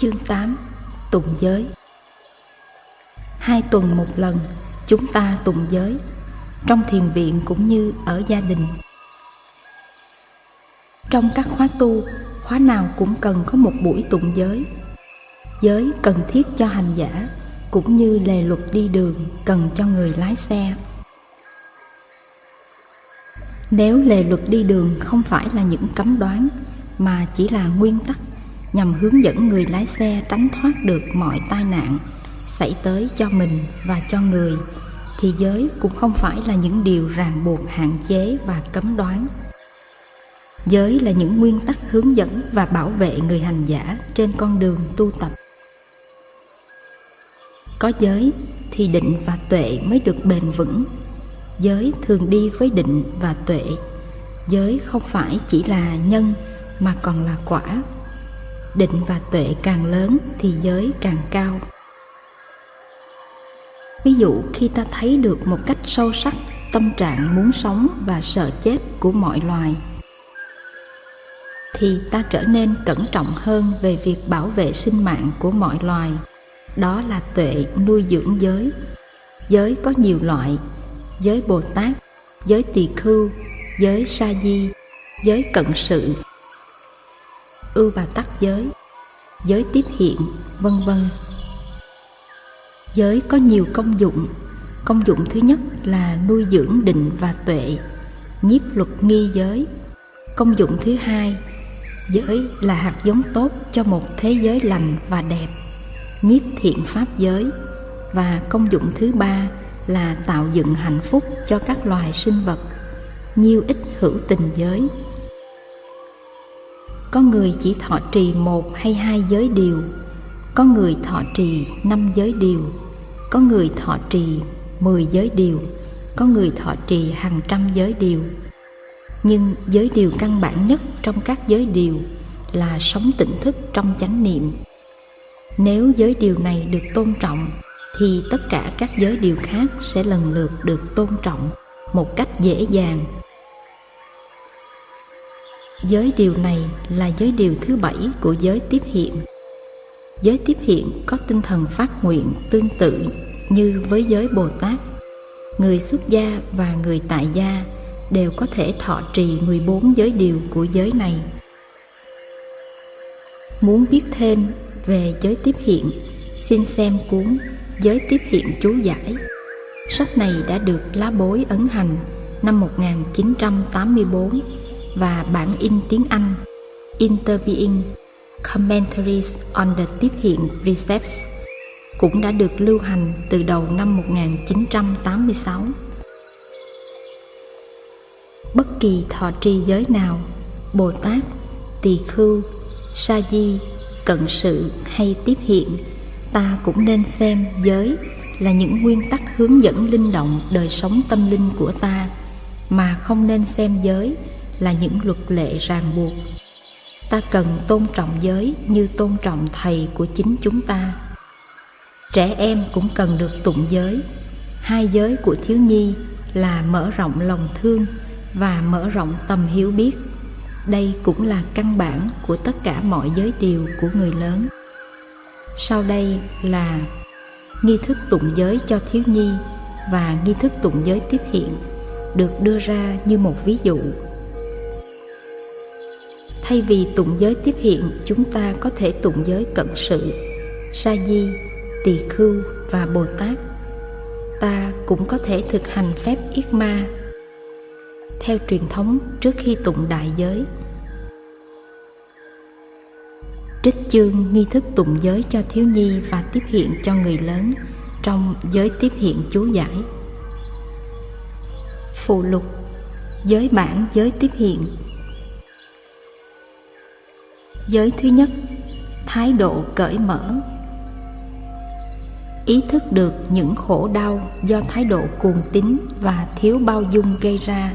Chương 8 Tụng giới. Hai tuần một lần, chúng ta tụng giới, Trong thiền viện cũng như ở gia đình. Trong các khóa tu, Khóa nào cũng cần có một buổi tụng giới. Giới cần thiết cho hành giả, Cũng như lề luật đi đường cần cho người lái xe. Nếu lề luật đi đường không phải là những cấm đoán, Mà chỉ là nguyên tắc nhằm hướng dẫn người lái xe tránh thoát được mọi tai nạn xảy tới cho mình và cho người. Thì giới cũng không phải là những điều ràng buộc, hạn chế và cấm đoán. Giới là những nguyên tắc hướng dẫn và bảo vệ người hành giả trên con đường tu tập. Có giới thì định và tuệ mới được bền vững. Giới thường đi với định và tuệ. Giới không phải chỉ là nhân mà còn là quả định và tuệ càng lớn thì giới càng cao. Ví dụ, khi ta thấy được một cách sâu sắc tâm trạng muốn sống và sợ chết của mọi loài, thì ta trở nên cẩn trọng hơn về việc bảo vệ sinh mạng của mọi loài. Đó là tuệ nuôi dưỡng giới. Giới có nhiều loại, giới bồ tát, giới tỳ khưu, giới sa di, giới cận sự ưu bà tắc giới. Giới tiếp hiện, vân vân. Giới có nhiều công dụng. Công dụng thứ nhất là nuôi dưỡng định và tuệ, nhiếp luật nghi giới. Công dụng thứ hai, giới là hạt giống tốt cho một thế giới lành và đẹp, nhiếp thiện pháp giới. Và công dụng thứ ba là tạo dựng hạnh phúc cho các loài sinh vật nhiêu ít hữu tình giới có người chỉ thọ trì một hay hai giới điều, có người thọ trì năm giới điều, có người thọ trì mười giới điều, có người thọ trì hàng trăm giới điều. Nhưng giới điều căn bản nhất trong các giới điều là sống tỉnh thức trong chánh niệm. Nếu giới điều này được tôn trọng, thì tất cả các giới điều khác sẽ lần lượt được tôn trọng một cách dễ dàng. Giới điều này là giới điều thứ bảy của giới tiếp hiện. Giới tiếp hiện có tinh thần phát nguyện tương tự như với giới Bồ Tát. Người xuất gia và người tại gia đều có thể thọ trì 14 giới điều của giới này. Muốn biết thêm về giới tiếp hiện, xin xem cuốn Giới tiếp hiện chú giải. Sách này đã được lá bối ấn hành năm 1984 và bản in tiếng Anh Interviewing Commentaries on the Tiếp hiện Precepts cũng đã được lưu hành từ đầu năm 1986. Bất kỳ thọ trì giới nào, Bồ Tát, Tỳ Khưu, Sa Di, Cận Sự hay Tiếp Hiện, ta cũng nên xem giới là những nguyên tắc hướng dẫn linh động đời sống tâm linh của ta mà không nên xem giới là những luật lệ ràng buộc. Ta cần tôn trọng giới như tôn trọng thầy của chính chúng ta. Trẻ em cũng cần được tụng giới. Hai giới của thiếu nhi là mở rộng lòng thương và mở rộng tầm hiểu biết. Đây cũng là căn bản của tất cả mọi giới điều của người lớn. Sau đây là nghi thức tụng giới cho thiếu nhi và nghi thức tụng giới tiếp hiện được đưa ra như một ví dụ. Thay vì tụng giới tiếp hiện, chúng ta có thể tụng giới cận sự, sa di, tỳ khưu và Bồ Tát. Ta cũng có thể thực hành phép yết ma theo truyền thống trước khi tụng đại giới. Trích chương nghi thức tụng giới cho thiếu nhi và tiếp hiện cho người lớn trong giới tiếp hiện chú giải. Phụ lục Giới bản giới tiếp hiện giới thứ nhất, thái độ cởi mở. Ý thức được những khổ đau do thái độ cuồng tín và thiếu bao dung gây ra.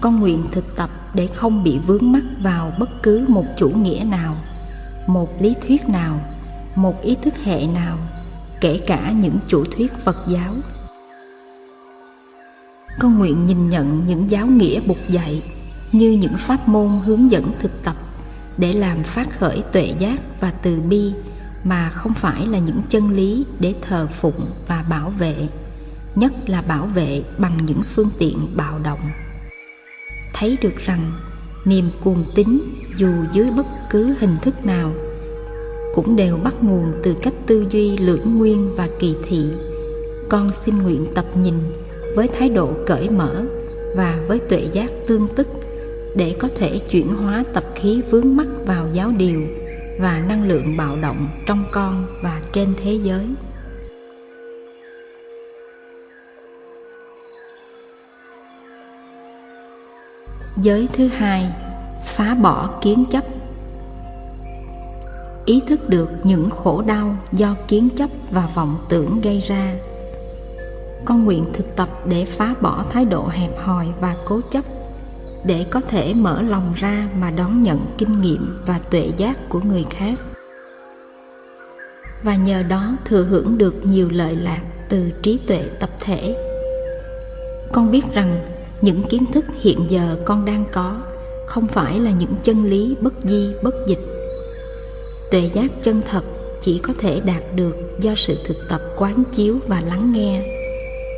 Con nguyện thực tập để không bị vướng mắc vào bất cứ một chủ nghĩa nào, một lý thuyết nào, một ý thức hệ nào, kể cả những chủ thuyết phật giáo. Con nguyện nhìn nhận những giáo nghĩa bục dạy như những pháp môn hướng dẫn thực tập để làm phát khởi tuệ giác và từ bi mà không phải là những chân lý để thờ phụng và bảo vệ, nhất là bảo vệ bằng những phương tiện bạo động. Thấy được rằng, niềm cuồng tín dù dưới bất cứ hình thức nào cũng đều bắt nguồn từ cách tư duy lưỡng nguyên và kỳ thị. Con xin nguyện tập nhìn với thái độ cởi mở và với tuệ giác tương tức để có thể chuyển hóa tập khí vướng mắc vào giáo điều và năng lượng bạo động trong con và trên thế giới. Giới thứ hai, phá bỏ kiến chấp. Ý thức được những khổ đau do kiến chấp và vọng tưởng gây ra. Con nguyện thực tập để phá bỏ thái độ hẹp hòi và cố chấp để có thể mở lòng ra mà đón nhận kinh nghiệm và tuệ giác của người khác. Và nhờ đó thừa hưởng được nhiều lợi lạc từ trí tuệ tập thể. Con biết rằng những kiến thức hiện giờ con đang có không phải là những chân lý bất di, bất dịch. Tuệ giác chân thật chỉ có thể đạt được do sự thực tập quán chiếu và lắng nghe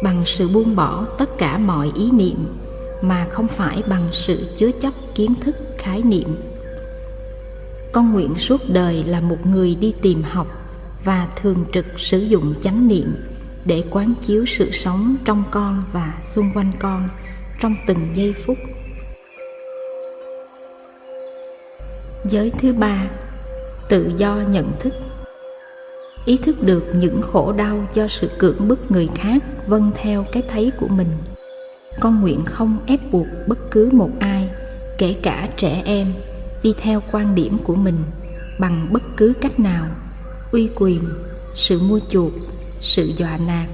bằng sự buông bỏ tất cả mọi ý niệm mà không phải bằng sự chứa chấp kiến thức, khái niệm. Con nguyện suốt đời là một người đi tìm học và thường trực sử dụng chánh niệm để quán chiếu sự sống trong con và xung quanh con trong từng giây phút. Giới thứ ba, tự do nhận thức. Ý thức được những khổ đau do sự cưỡng bức người khác vâng theo cái thấy của mình con nguyện không ép buộc bất cứ một ai, kể cả trẻ em, đi theo quan điểm của mình bằng bất cứ cách nào. Uy quyền, sự mua chuộc, sự dọa nạt,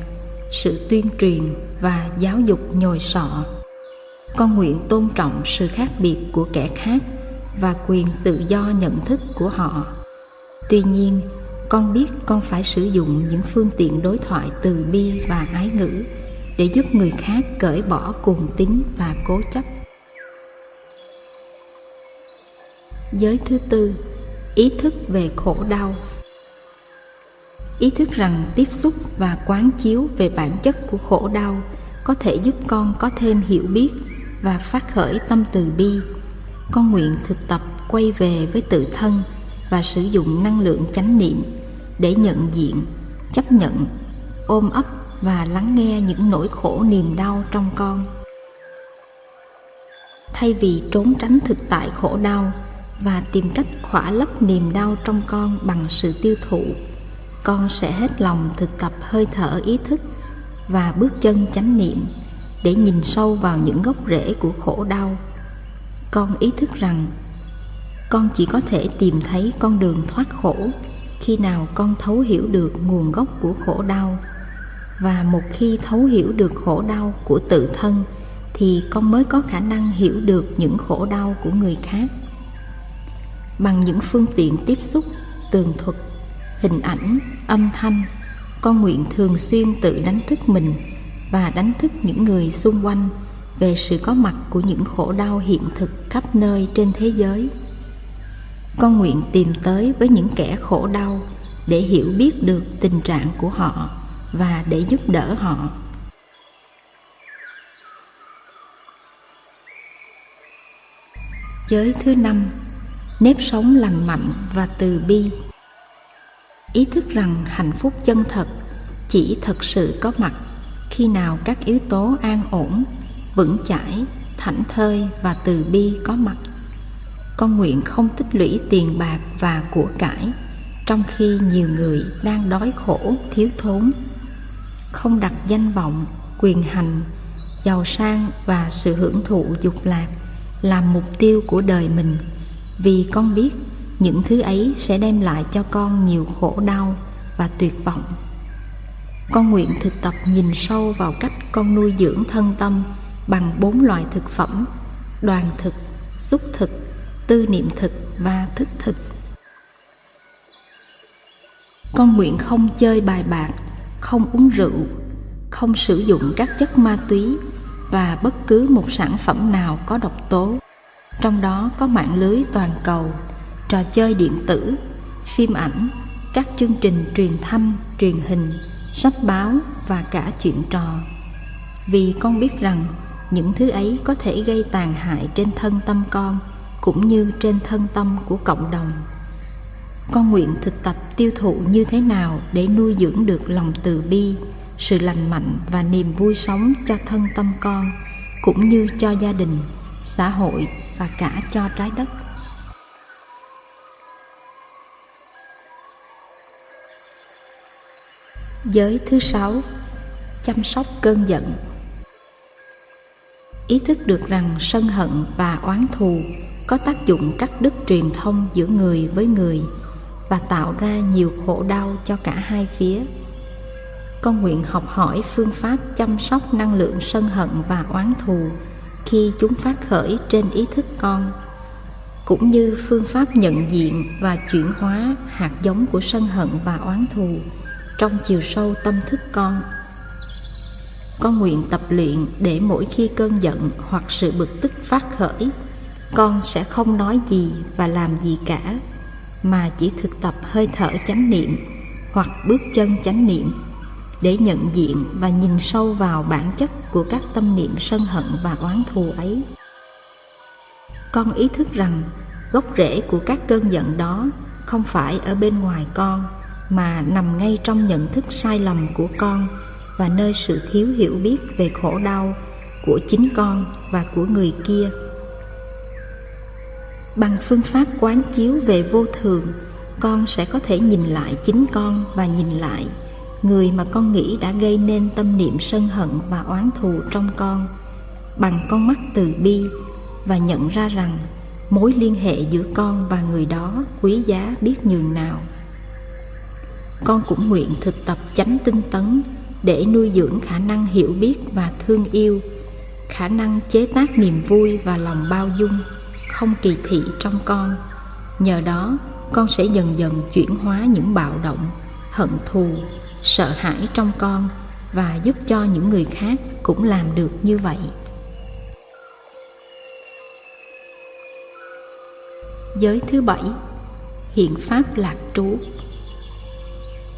sự tuyên truyền và giáo dục nhồi sọ. Con nguyện tôn trọng sự khác biệt của kẻ khác và quyền tự do nhận thức của họ. Tuy nhiên, con biết con phải sử dụng những phương tiện đối thoại từ bi và ái ngữ để giúp người khác cởi bỏ cuồng tín và cố chấp. Giới thứ tư, ý thức về khổ đau. Ý thức rằng tiếp xúc và quán chiếu về bản chất của khổ đau có thể giúp con có thêm hiểu biết và phát khởi tâm từ bi. Con nguyện thực tập quay về với tự thân và sử dụng năng lượng chánh niệm để nhận diện, chấp nhận, ôm ấp và lắng nghe những nỗi khổ niềm đau trong con. Thay vì trốn tránh thực tại khổ đau và tìm cách khỏa lấp niềm đau trong con bằng sự tiêu thụ, con sẽ hết lòng thực tập hơi thở ý thức và bước chân chánh niệm để nhìn sâu vào những gốc rễ của khổ đau. Con ý thức rằng con chỉ có thể tìm thấy con đường thoát khổ khi nào con thấu hiểu được nguồn gốc của khổ đau và một khi thấu hiểu được khổ đau của tự thân, thì con mới có khả năng hiểu được những khổ đau của người khác. Bằng những phương tiện tiếp xúc, tường thuật, hình ảnh, âm thanh, con nguyện thường xuyên tự đánh thức mình và đánh thức những người xung quanh về sự có mặt của những khổ đau hiện thực khắp nơi trên thế giới. Con nguyện tìm tới với những kẻ khổ đau để hiểu biết được tình trạng của họ và để giúp đỡ họ. Giới thứ năm, nếp sống lành mạnh và từ bi. Ý thức rằng hạnh phúc chân thật chỉ thật sự có mặt khi nào các yếu tố an ổn, vững chãi, thảnh thơi và từ bi có mặt. Con nguyện không tích lũy tiền bạc và của cải trong khi nhiều người đang đói khổ, thiếu thốn không đặt danh vọng, quyền hành, giàu sang và sự hưởng thụ dục lạc làm mục tiêu của đời mình. Vì con biết những thứ ấy sẽ đem lại cho con nhiều khổ đau và tuyệt vọng. Con nguyện thực tập nhìn sâu vào cách con nuôi dưỡng thân tâm bằng bốn loại thực phẩm đoàn thực, xúc thực, tư niệm thực và thức thực. Con nguyện không chơi bài bạc không uống rượu, không sử dụng các chất ma túy và bất cứ một sản phẩm nào có độc tố. Trong đó có mạng lưới toàn cầu, trò chơi điện tử, phim ảnh, các chương trình truyền thanh, truyền hình, sách báo và cả chuyện trò. Vì con biết rằng những thứ ấy có thể gây tàn hại trên thân tâm con cũng như trên thân tâm của cộng đồng con nguyện thực tập tiêu thụ như thế nào để nuôi dưỡng được lòng từ bi, sự lành mạnh và niềm vui sống cho thân tâm con, cũng như cho gia đình, xã hội và cả cho trái đất. Giới thứ sáu, chăm sóc cơn giận. Ý thức được rằng sân hận và oán thù có tác dụng cắt đứt truyền thông giữa người với người và tạo ra nhiều khổ đau cho cả hai phía. Con nguyện học hỏi phương pháp chăm sóc năng lượng sân hận và oán thù khi chúng phát khởi trên ý thức con, cũng như phương pháp nhận diện và chuyển hóa hạt giống của sân hận và oán thù trong chiều sâu tâm thức con. Con nguyện tập luyện để mỗi khi cơn giận hoặc sự bực tức phát khởi, con sẽ không nói gì và làm gì cả mà chỉ thực tập hơi thở chánh niệm hoặc bước chân chánh niệm để nhận diện và nhìn sâu vào bản chất của các tâm niệm sân hận và oán thù ấy. Con ý thức rằng gốc rễ của các cơn giận đó không phải ở bên ngoài con, mà nằm ngay trong nhận thức sai lầm của con và nơi sự thiếu hiểu biết về khổ đau của chính con và của người kia bằng phương pháp quán chiếu về vô thường, con sẽ có thể nhìn lại chính con và nhìn lại. Người mà con nghĩ đã gây nên tâm niệm sân hận và oán thù trong con, bằng con mắt từ bi và nhận ra rằng mối liên hệ giữa con và người đó quý giá biết nhường nào. Con cũng nguyện thực tập chánh tinh tấn để nuôi dưỡng khả năng hiểu biết và thương yêu, khả năng chế tác niềm vui và lòng bao dung không kỳ thị trong con. Nhờ đó, con sẽ dần dần chuyển hóa những bạo động, hận thù, sợ hãi trong con và giúp cho những người khác cũng làm được như vậy. Giới thứ bảy, hiện pháp lạc trú.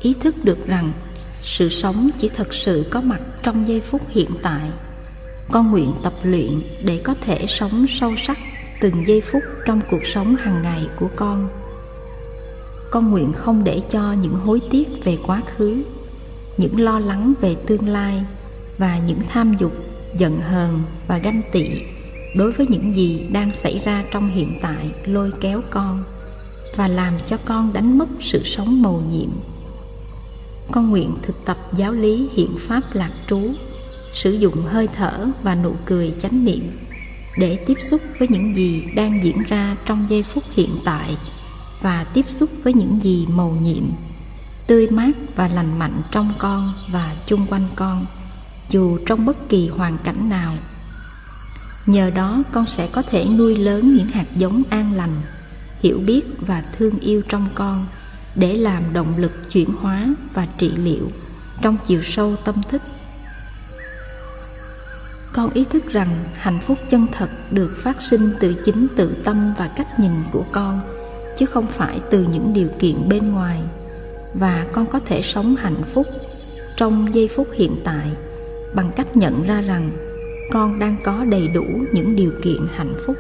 Ý thức được rằng sự sống chỉ thật sự có mặt trong giây phút hiện tại. Con nguyện tập luyện để có thể sống sâu sắc từng giây phút trong cuộc sống hàng ngày của con. Con nguyện không để cho những hối tiếc về quá khứ, những lo lắng về tương lai và những tham dục, giận hờn và ganh tị đối với những gì đang xảy ra trong hiện tại lôi kéo con và làm cho con đánh mất sự sống mầu nhiệm. Con nguyện thực tập giáo lý hiện pháp lạc trú, sử dụng hơi thở và nụ cười chánh niệm để tiếp xúc với những gì đang diễn ra trong giây phút hiện tại và tiếp xúc với những gì màu nhiệm, tươi mát và lành mạnh trong con và chung quanh con, dù trong bất kỳ hoàn cảnh nào. Nhờ đó, con sẽ có thể nuôi lớn những hạt giống an lành, hiểu biết và thương yêu trong con để làm động lực chuyển hóa và trị liệu trong chiều sâu tâm thức con ý thức rằng hạnh phúc chân thật được phát sinh từ chính tự tâm và cách nhìn của con, chứ không phải từ những điều kiện bên ngoài. Và con có thể sống hạnh phúc trong giây phút hiện tại bằng cách nhận ra rằng con đang có đầy đủ những điều kiện hạnh phúc.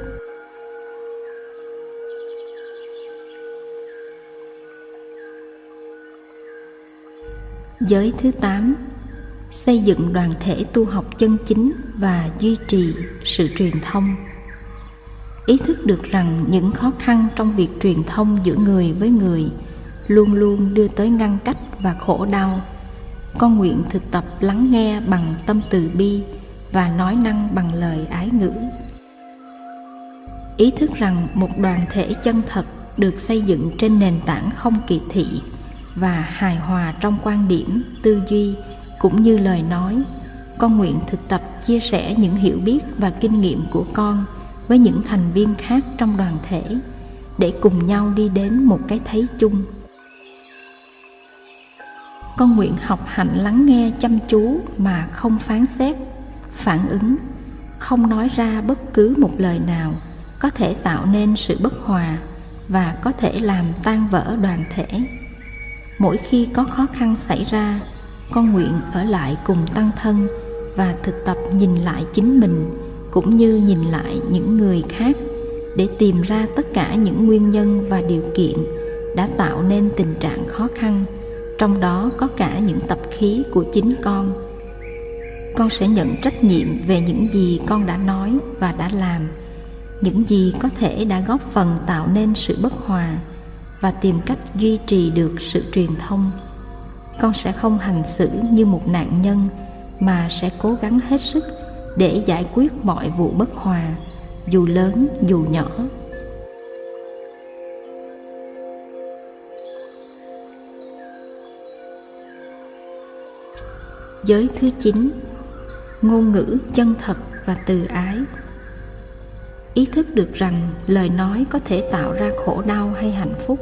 Giới thứ 8 Xây dựng đoàn thể tu học chân chính và duy trì sự truyền thông. Ý thức được rằng những khó khăn trong việc truyền thông giữa người với người Luôn luôn đưa tới ngăn cách và khổ đau. Con nguyện thực tập lắng nghe bằng tâm từ bi Và nói năng bằng lời ái ngữ. Ý thức rằng một đoàn thể chân thật được xây dựng trên nền tảng không kỳ thị và hài hòa trong quan điểm, tư duy cũng như lời nói, con nguyện thực tập chia sẻ những hiểu biết và kinh nghiệm của con với những thành viên khác trong đoàn thể để cùng nhau đi đến một cái thấy chung. Con nguyện học hạnh lắng nghe chăm chú mà không phán xét, phản ứng, không nói ra bất cứ một lời nào có thể tạo nên sự bất hòa và có thể làm tan vỡ đoàn thể. Mỗi khi có khó khăn xảy ra con nguyện ở lại cùng tăng thân và thực tập nhìn lại chính mình, cũng như nhìn lại những người khác, để tìm ra tất cả những nguyên nhân và điều kiện đã tạo nên tình trạng khó khăn, trong đó có cả những tập khí của chính con. Con sẽ nhận trách nhiệm về những gì con đã nói và đã làm, những gì có thể đã góp phần tạo nên sự bất hòa và tìm cách duy trì được sự truyền thông con sẽ không hành xử như một nạn nhân, mà sẽ cố gắng hết sức để giải quyết mọi vụ bất hòa, dù lớn, dù nhỏ. Giới thứ chín, ngôn ngữ chân thật và từ ái. Ý thức được rằng lời nói có thể tạo ra khổ đau hay hạnh phúc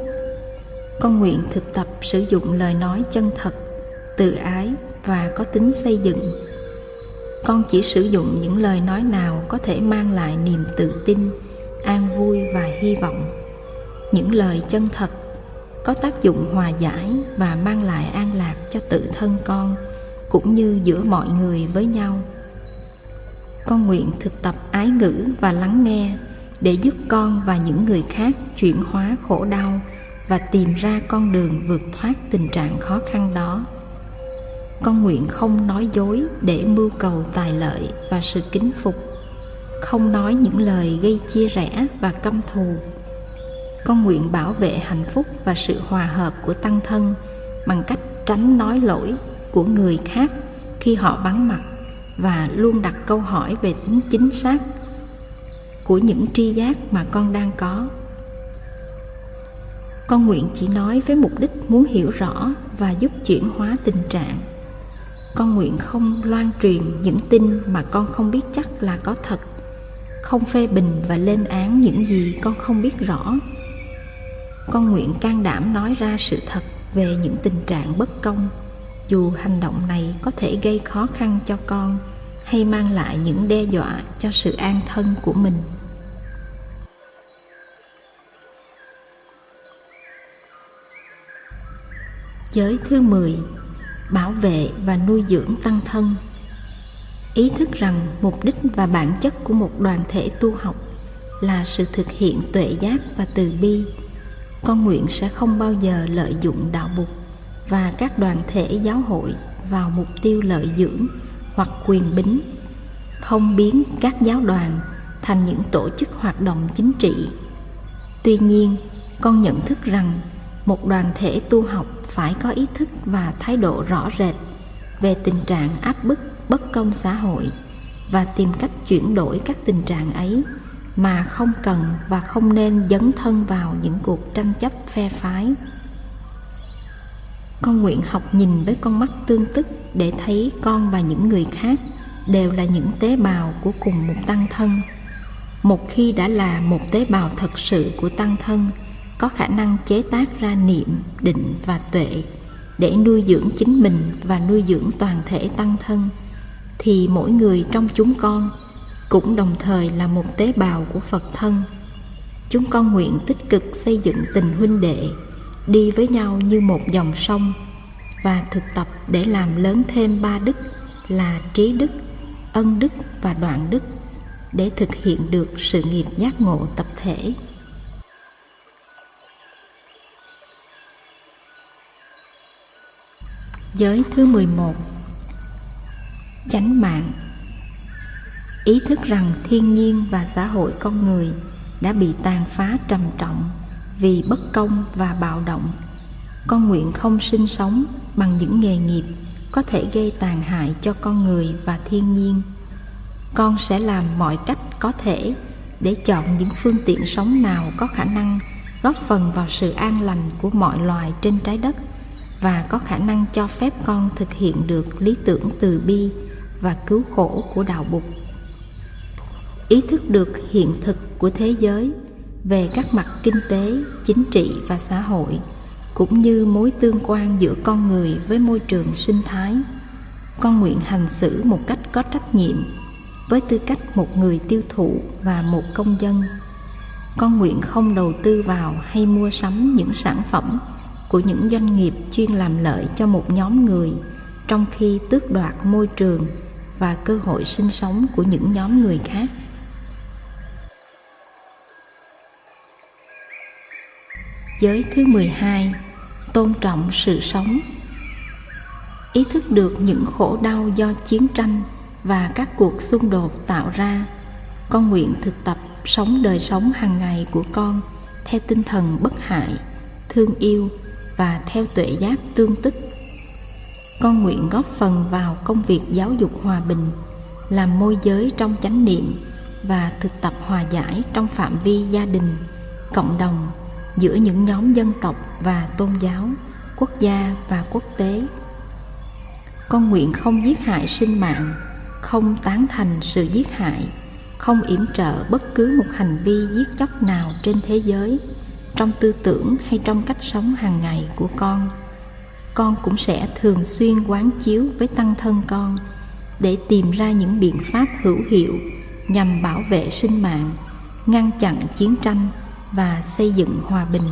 con nguyện thực tập sử dụng lời nói chân thật, từ ái và có tính xây dựng. Con chỉ sử dụng những lời nói nào có thể mang lại niềm tự tin, an vui và hy vọng. Những lời chân thật có tác dụng hòa giải và mang lại an lạc cho tự thân con, cũng như giữa mọi người với nhau. Con nguyện thực tập ái ngữ và lắng nghe để giúp con và những người khác chuyển hóa khổ đau và tìm ra con đường vượt thoát tình trạng khó khăn đó. Con nguyện không nói dối để mưu cầu tài lợi và sự kính phục, không nói những lời gây chia rẽ và căm thù. Con nguyện bảo vệ hạnh phúc và sự hòa hợp của tăng thân bằng cách tránh nói lỗi của người khác khi họ vắng mặt và luôn đặt câu hỏi về tính chính xác của những tri giác mà con đang có con nguyện chỉ nói với mục đích muốn hiểu rõ và giúp chuyển hóa tình trạng. Con nguyện không loan truyền những tin mà con không biết chắc là có thật, không phê bình và lên án những gì con không biết rõ. Con nguyện can đảm nói ra sự thật về những tình trạng bất công, dù hành động này có thể gây khó khăn cho con hay mang lại những đe dọa cho sự an thân của mình. Giới thứ 10 Bảo vệ và nuôi dưỡng tăng thân. Ý thức rằng mục đích và bản chất của một đoàn thể tu học là sự thực hiện tuệ giác và từ bi. Con nguyện sẽ không bao giờ lợi dụng đạo bục và các đoàn thể giáo hội vào mục tiêu lợi dưỡng hoặc quyền bính, không biến các giáo đoàn thành những tổ chức hoạt động chính trị. Tuy nhiên, con nhận thức rằng một đoàn thể tu học phải có ý thức và thái độ rõ rệt về tình trạng áp bức, bất công xã hội và tìm cách chuyển đổi các tình trạng ấy mà không cần và không nên dấn thân vào những cuộc tranh chấp phe phái. Con nguyện học nhìn với con mắt tương tức để thấy con và những người khác đều là những tế bào của cùng một tăng thân. Một khi đã là một tế bào thật sự của tăng thân có khả năng chế tác ra niệm, định và tuệ để nuôi dưỡng chính mình và nuôi dưỡng toàn thể tăng thân, thì mỗi người trong chúng con cũng đồng thời là một tế bào của phật thân. Chúng con nguyện tích cực xây dựng tình huynh đệ, đi với nhau như một dòng sông và thực tập để làm lớn thêm ba đức là trí đức, ân đức và đoạn đức để thực hiện được sự nghiệp giác ngộ tập thể. Giới thứ 11 Chánh mạng Ý thức rằng thiên nhiên và xã hội con người đã bị tàn phá trầm trọng vì bất công và bạo động. Con nguyện không sinh sống bằng những nghề nghiệp có thể gây tàn hại cho con người và thiên nhiên. Con sẽ làm mọi cách có thể để chọn những phương tiện sống nào có khả năng góp phần vào sự an lành của mọi loài trên trái đất và có khả năng cho phép con thực hiện được lý tưởng từ bi và cứu khổ của đạo Bụt. Ý thức được hiện thực của thế giới về các mặt kinh tế, chính trị và xã hội cũng như mối tương quan giữa con người với môi trường sinh thái. Con nguyện hành xử một cách có trách nhiệm với tư cách một người tiêu thụ và một công dân. con nguyện không đầu tư vào hay mua sắm những sản phẩm của những doanh nghiệp chuyên làm lợi cho một nhóm người trong khi tước đoạt môi trường và cơ hội sinh sống của những nhóm người khác. Giới thứ 12 Tôn trọng sự sống. Ý thức được những khổ đau do chiến tranh và các cuộc xung đột tạo ra Con nguyện thực tập sống đời sống hàng ngày của con theo tinh thần bất hại, thương yêu và theo tuệ giác tương tức. Con nguyện góp phần vào công việc giáo dục hòa bình, làm môi giới trong chánh niệm và thực tập hòa giải trong phạm vi gia đình, cộng đồng giữa những nhóm dân tộc và tôn giáo quốc gia và quốc tế con nguyện không giết hại sinh mạng không tán thành sự giết hại không yểm trợ bất cứ một hành vi giết chóc nào trên thế giới trong tư tưởng hay trong cách sống hàng ngày của con con cũng sẽ thường xuyên quán chiếu với tăng thân con để tìm ra những biện pháp hữu hiệu nhằm bảo vệ sinh mạng ngăn chặn chiến tranh và xây dựng hòa bình.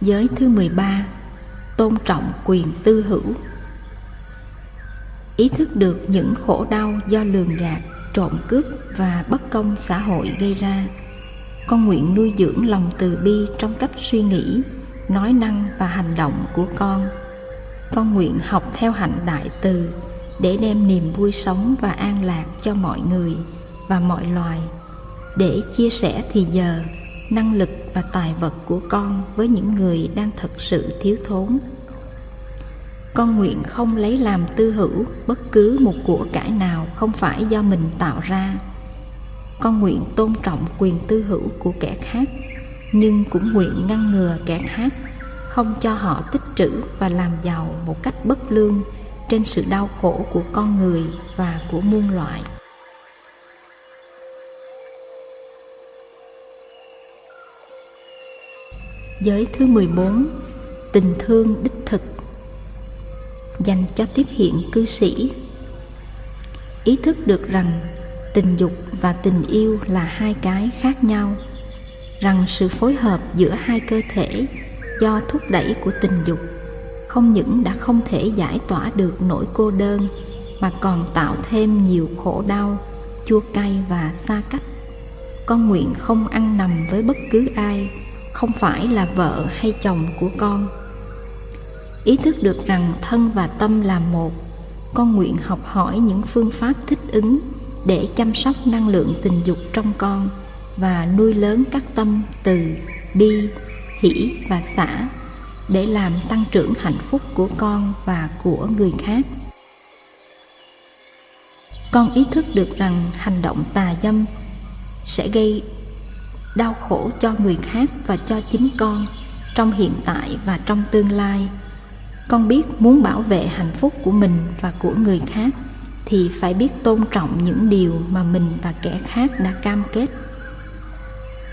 Giới thứ 13 Tôn trọng quyền tư hữu Ý thức được những khổ đau do lường gạt, trộm cướp và bất công xã hội gây ra. Con nguyện nuôi dưỡng lòng từ bi trong cách suy nghĩ, nói năng và hành động của con. Con nguyện học theo hạnh đại từ để đem niềm vui sống và an lạc cho mọi người và mọi loài. Để chia sẻ thì giờ năng lực và tài vật của con với những người đang thật sự thiếu thốn con nguyện không lấy làm tư hữu, bất cứ một của cải nào không phải do mình tạo ra. Con nguyện tôn trọng quyền tư hữu của kẻ khác, nhưng cũng nguyện ngăn ngừa kẻ khác, không cho họ tích trữ và làm giàu một cách bất lương trên sự đau khổ của con người và của muôn loại Giới thứ 14 Tình thương đích Dành cho tiếp hiện cư sĩ. Ý thức được rằng tình dục và tình yêu là hai cái khác nhau Rằng sự phối hợp giữa hai cơ thể do thúc đẩy của tình dục Không những đã không thể giải tỏa được nỗi cô đơn Mà còn tạo thêm nhiều khổ đau, chua cay và xa cách. Con nguyện không ăn nằm với bất cứ ai không phải là vợ hay chồng của con ý thức được rằng thân và tâm là một. Con nguyện học hỏi những phương pháp thích ứng để chăm sóc năng lượng tình dục trong con và nuôi lớn các tâm từ bi, hỷ và xả để làm tăng trưởng hạnh phúc của con và của người khác. Con ý thức được rằng hành động tà dâm sẽ gây đau khổ cho người khác và cho chính con trong hiện tại và trong tương lai con biết muốn bảo vệ hạnh phúc của mình và của người khác thì phải biết tôn trọng những điều mà mình và kẻ khác đã cam kết.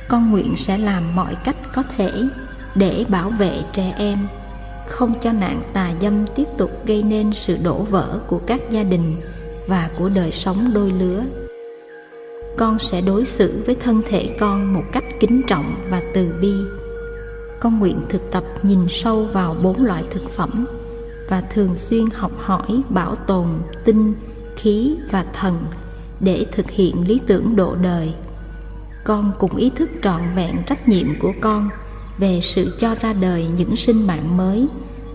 Con nguyện sẽ làm mọi cách có thể để bảo vệ trẻ em, không cho nạn tà dâm tiếp tục gây nên sự đổ vỡ của các gia đình và của đời sống đôi lứa. Con sẽ đối xử với thân thể con một cách kính trọng và từ bi con nguyện thực tập nhìn sâu vào bốn loại thực phẩm và thường xuyên học hỏi, bảo tồn, tinh, khí và thần để thực hiện lý tưởng độ đời. Con cũng ý thức trọn vẹn trách nhiệm của con về sự cho ra đời những sinh mạng mới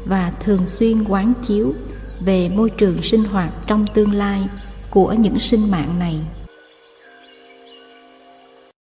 và thường xuyên quán chiếu về môi trường sinh hoạt trong tương lai của những sinh mạng này.